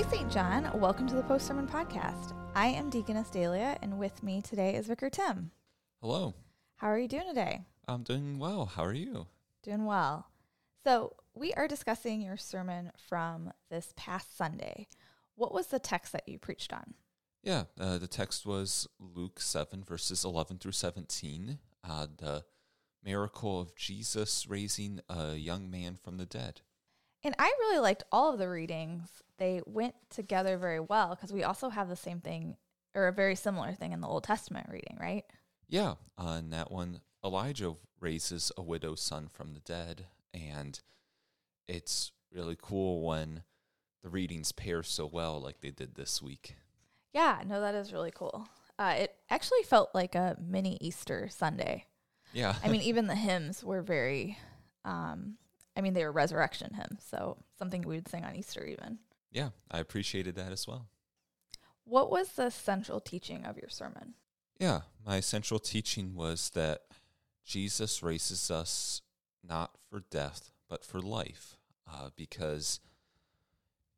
Hey, St. John. Welcome to the Post Sermon Podcast. I am Deaconess Dehlia, and with me today is Vicar Tim. Hello. How are you doing today? I'm doing well. How are you? Doing well. So, we are discussing your sermon from this past Sunday. What was the text that you preached on? Yeah, uh, the text was Luke 7, verses 11 through 17. Uh, the miracle of Jesus raising a young man from the dead. And I really liked all of the readings. They went together very well because we also have the same thing or a very similar thing in the Old Testament reading, right? Yeah, uh, in that one, Elijah raises a widow's son from the dead. And it's really cool when the readings pair so well, like they did this week. Yeah, no, that is really cool. Uh, it actually felt like a mini Easter Sunday. Yeah. I mean, even the hymns were very, um, I mean, they were resurrection hymns, so something we would sing on Easter even. yeah, I appreciated that as well. What was the central teaching of your sermon? Yeah, my central teaching was that Jesus raises us not for death, but for life. Uh, because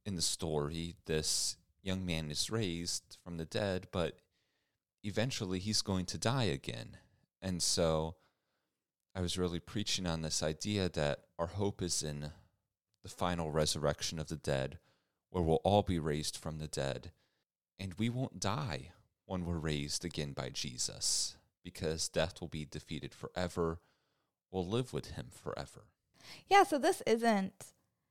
in the story, this young man is raised from the dead, but eventually he's going to die again. And so I was really preaching on this idea that our hope is in the final resurrection of the dead, where we'll all be raised from the dead, and we won't die when we're raised again by Jesus, because death will be defeated forever. We'll live with him forever. Yeah, so this isn't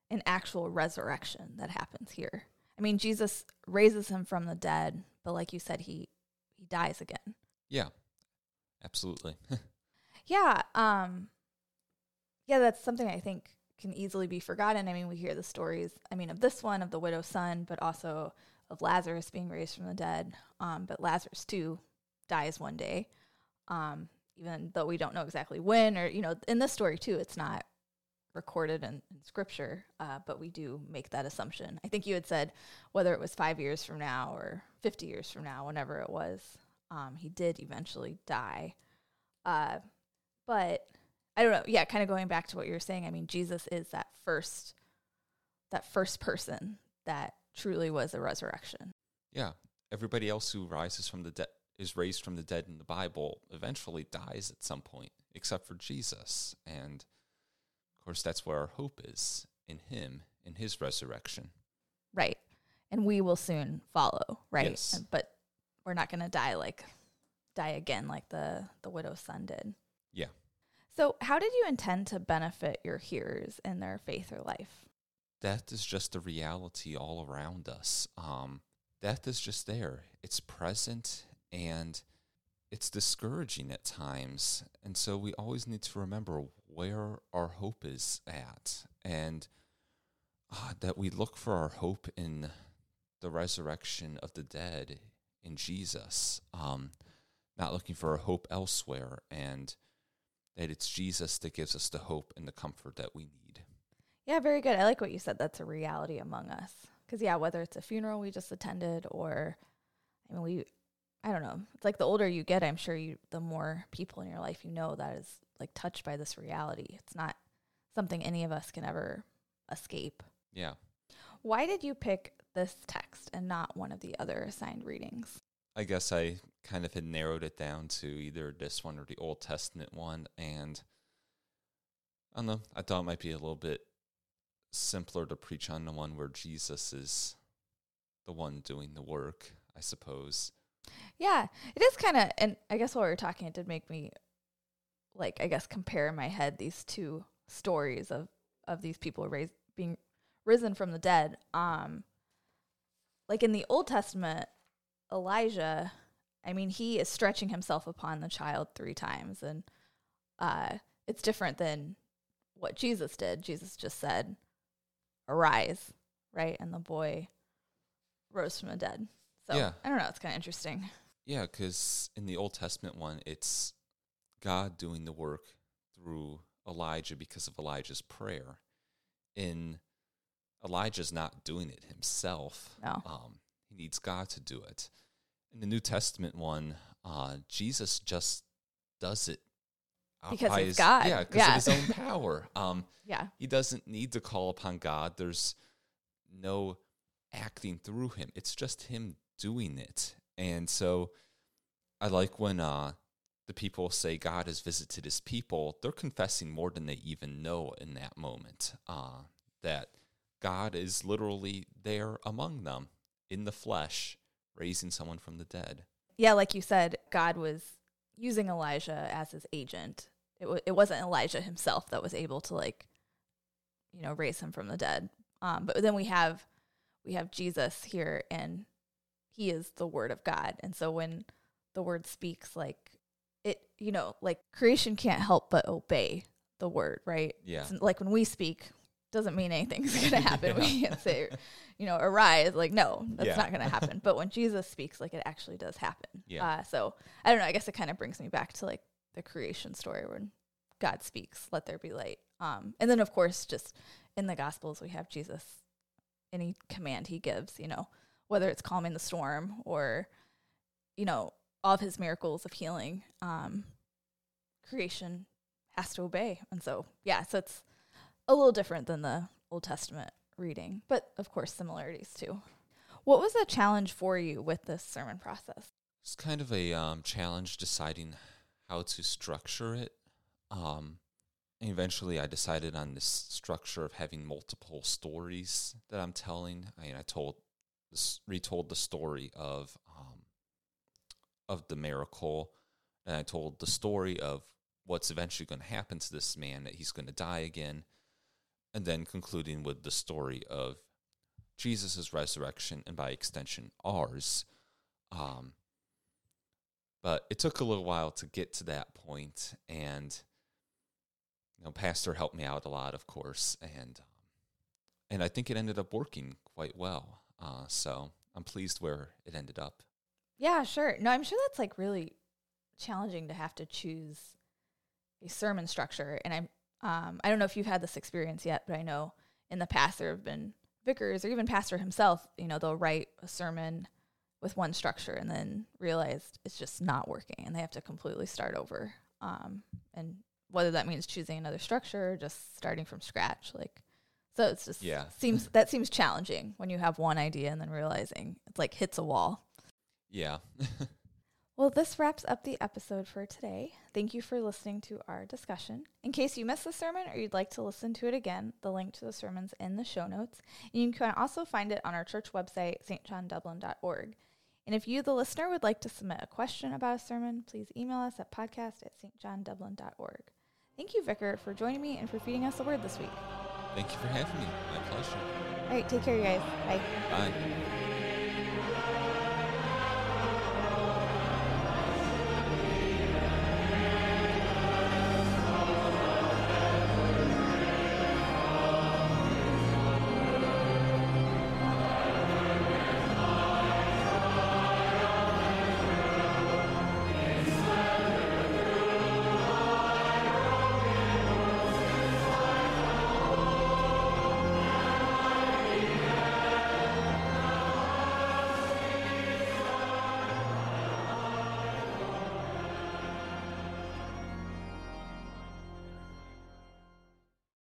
an actual resurrection that happens here. I mean, Jesus raises him from the dead, but like you said, he he dies again. Yeah, absolutely. Yeah, um yeah, that's something I think can easily be forgotten. I mean, we hear the stories, I mean, of this one of the widow's son, but also of Lazarus being raised from the dead. Um, but Lazarus too dies one day. Um, even though we don't know exactly when or you know, in this story too, it's not recorded in, in scripture, uh, but we do make that assumption. I think you had said whether it was five years from now or 50 years from now, whenever it was, um, he did eventually die. Uh, but I don't know. Yeah, kind of going back to what you were saying. I mean, Jesus is that first, that first person that truly was a resurrection. yeah, everybody else who rises from the dead is raised from the dead in the Bible eventually dies at some point, except for Jesus. And of course, that's where our hope is in him, in his resurrection. Right. And we will soon follow, right? Yes. But we're not going to die like die again like the the widow's son did. Yeah. So, how did you intend to benefit your hearers in their faith or life? death is just a reality all around us. Um, death is just there. It's present and it's discouraging at times. And so we always need to remember where our hope is at and uh, that we look for our hope in the resurrection of the dead in Jesus, um, not looking for our hope elsewhere, and that it's Jesus that gives us the hope and the comfort that we need. Yeah, very good. I like what you said. That's a reality among us. Because, yeah, whether it's a funeral we just attended or, I mean, we, I don't know. It's like the older you get, I'm sure you, the more people in your life you know that is like touched by this reality. It's not something any of us can ever escape. Yeah. Why did you pick this text and not one of the other assigned readings? I guess I kind of had narrowed it down to either this one or the Old Testament one. And I don't know, I thought it might be a little bit simpler to preach on the one where Jesus is the one doing the work, I suppose. Yeah, it is kind of, and I guess while we were talking, it did make me, like, I guess compare in my head these two stories of of these people raised being risen from the dead. Um, like in the Old Testament, Elijah, I mean, he is stretching himself upon the child three times, and uh, it's different than what Jesus did. Jesus just said, "Arise," right, and the boy rose from the dead. So Yeah. I don't know. It's kind of interesting. Yeah, because in the Old Testament one, it's God doing the work through Elijah because of Elijah's prayer. In Elijah's not doing it himself. No. Um, he needs God to do it. In the New Testament one, uh, Jesus just does it Because he's his, God. Yeah, because Yeah. of his own power. Um, Yeah. he doesn't need to call upon God. There's no acting through him. It's just him doing it. And so I like when uh, the people say God has visited his people, they're confessing more than they even know in that moment. Uh, that God is literally there among them in the flesh, raising someone from the dead. Yeah, like you said, God was using Elijah as his agent. It, w- it wasn't Elijah himself that was able to like, you know, raise him from the dead. Um, but then we have we have Jesus here, and he is the Word of God. And so when the Word speaks, like it, you know, like creation can't help but obey the Word, right? Yeah. It's like when we speak, doesn't mean anything's going to happen. Yeah. We can't say, you know, arise. Like, no, that's Yeah. not going to happen. But when Jesus speaks, like, it actually does happen. Yeah. Uh, so I don't know. I guess it kind of brings me back to like the creation story when God speaks, let there be light. Um, and then, of course, just in the Gospels, we have Jesus, any command he gives, you know, whether it's calming the storm or, you know, all of his miracles of healing, um, creation has to obey. And so, yeah, so it's a little different than the Old Testament reading, but of course, similarities too. What was a challenge for you with this sermon process? It's kind of a um, challenge deciding how to structure it. Um, eventually, I decided on this structure of having multiple stories that I'm telling. I mean, I told this, retold the story of um, of the miracle, and I told the story of what's eventually going to happen to this man that he's going to die again, and then concluding with the story of Jesus' resurrection and by extension ours. Um, but it took a little while to get to that point, and you know, Pastor helped me out a lot, of course, and um, and I think it ended up working quite well. Uh, so I'm pleased where it ended up. Yeah, sure. No, I'm sure that's like really challenging to have to choose a sermon structure. And I'm, um, I don't know if you've had this experience yet, but I know in the past there have been vicars or even pastor himself. You know, they'll write a sermon with one structure and then realize it's just not working, and they have to completely start over. Um, and whether that means choosing another structure or just starting from scratch, like. So it's just Yeah. seems that seems challenging when you have one idea and then realizing it's like hits a wall. Yeah. Well, this wraps up the episode for today. Thank you for listening to our discussion. In case you missed the sermon or you'd like to listen to it again, the link to the sermon's in the show notes. And you can also find it on our church website, stjohndublin.org. And if you, the listener, would like to submit a question about a sermon, please email us at podcast at stjohndublin.org. Thank you, Vicar, for joining me and for feeding us the word this week. Thank you for having me. My pleasure. All right, take care, you guys. Bye. Bye.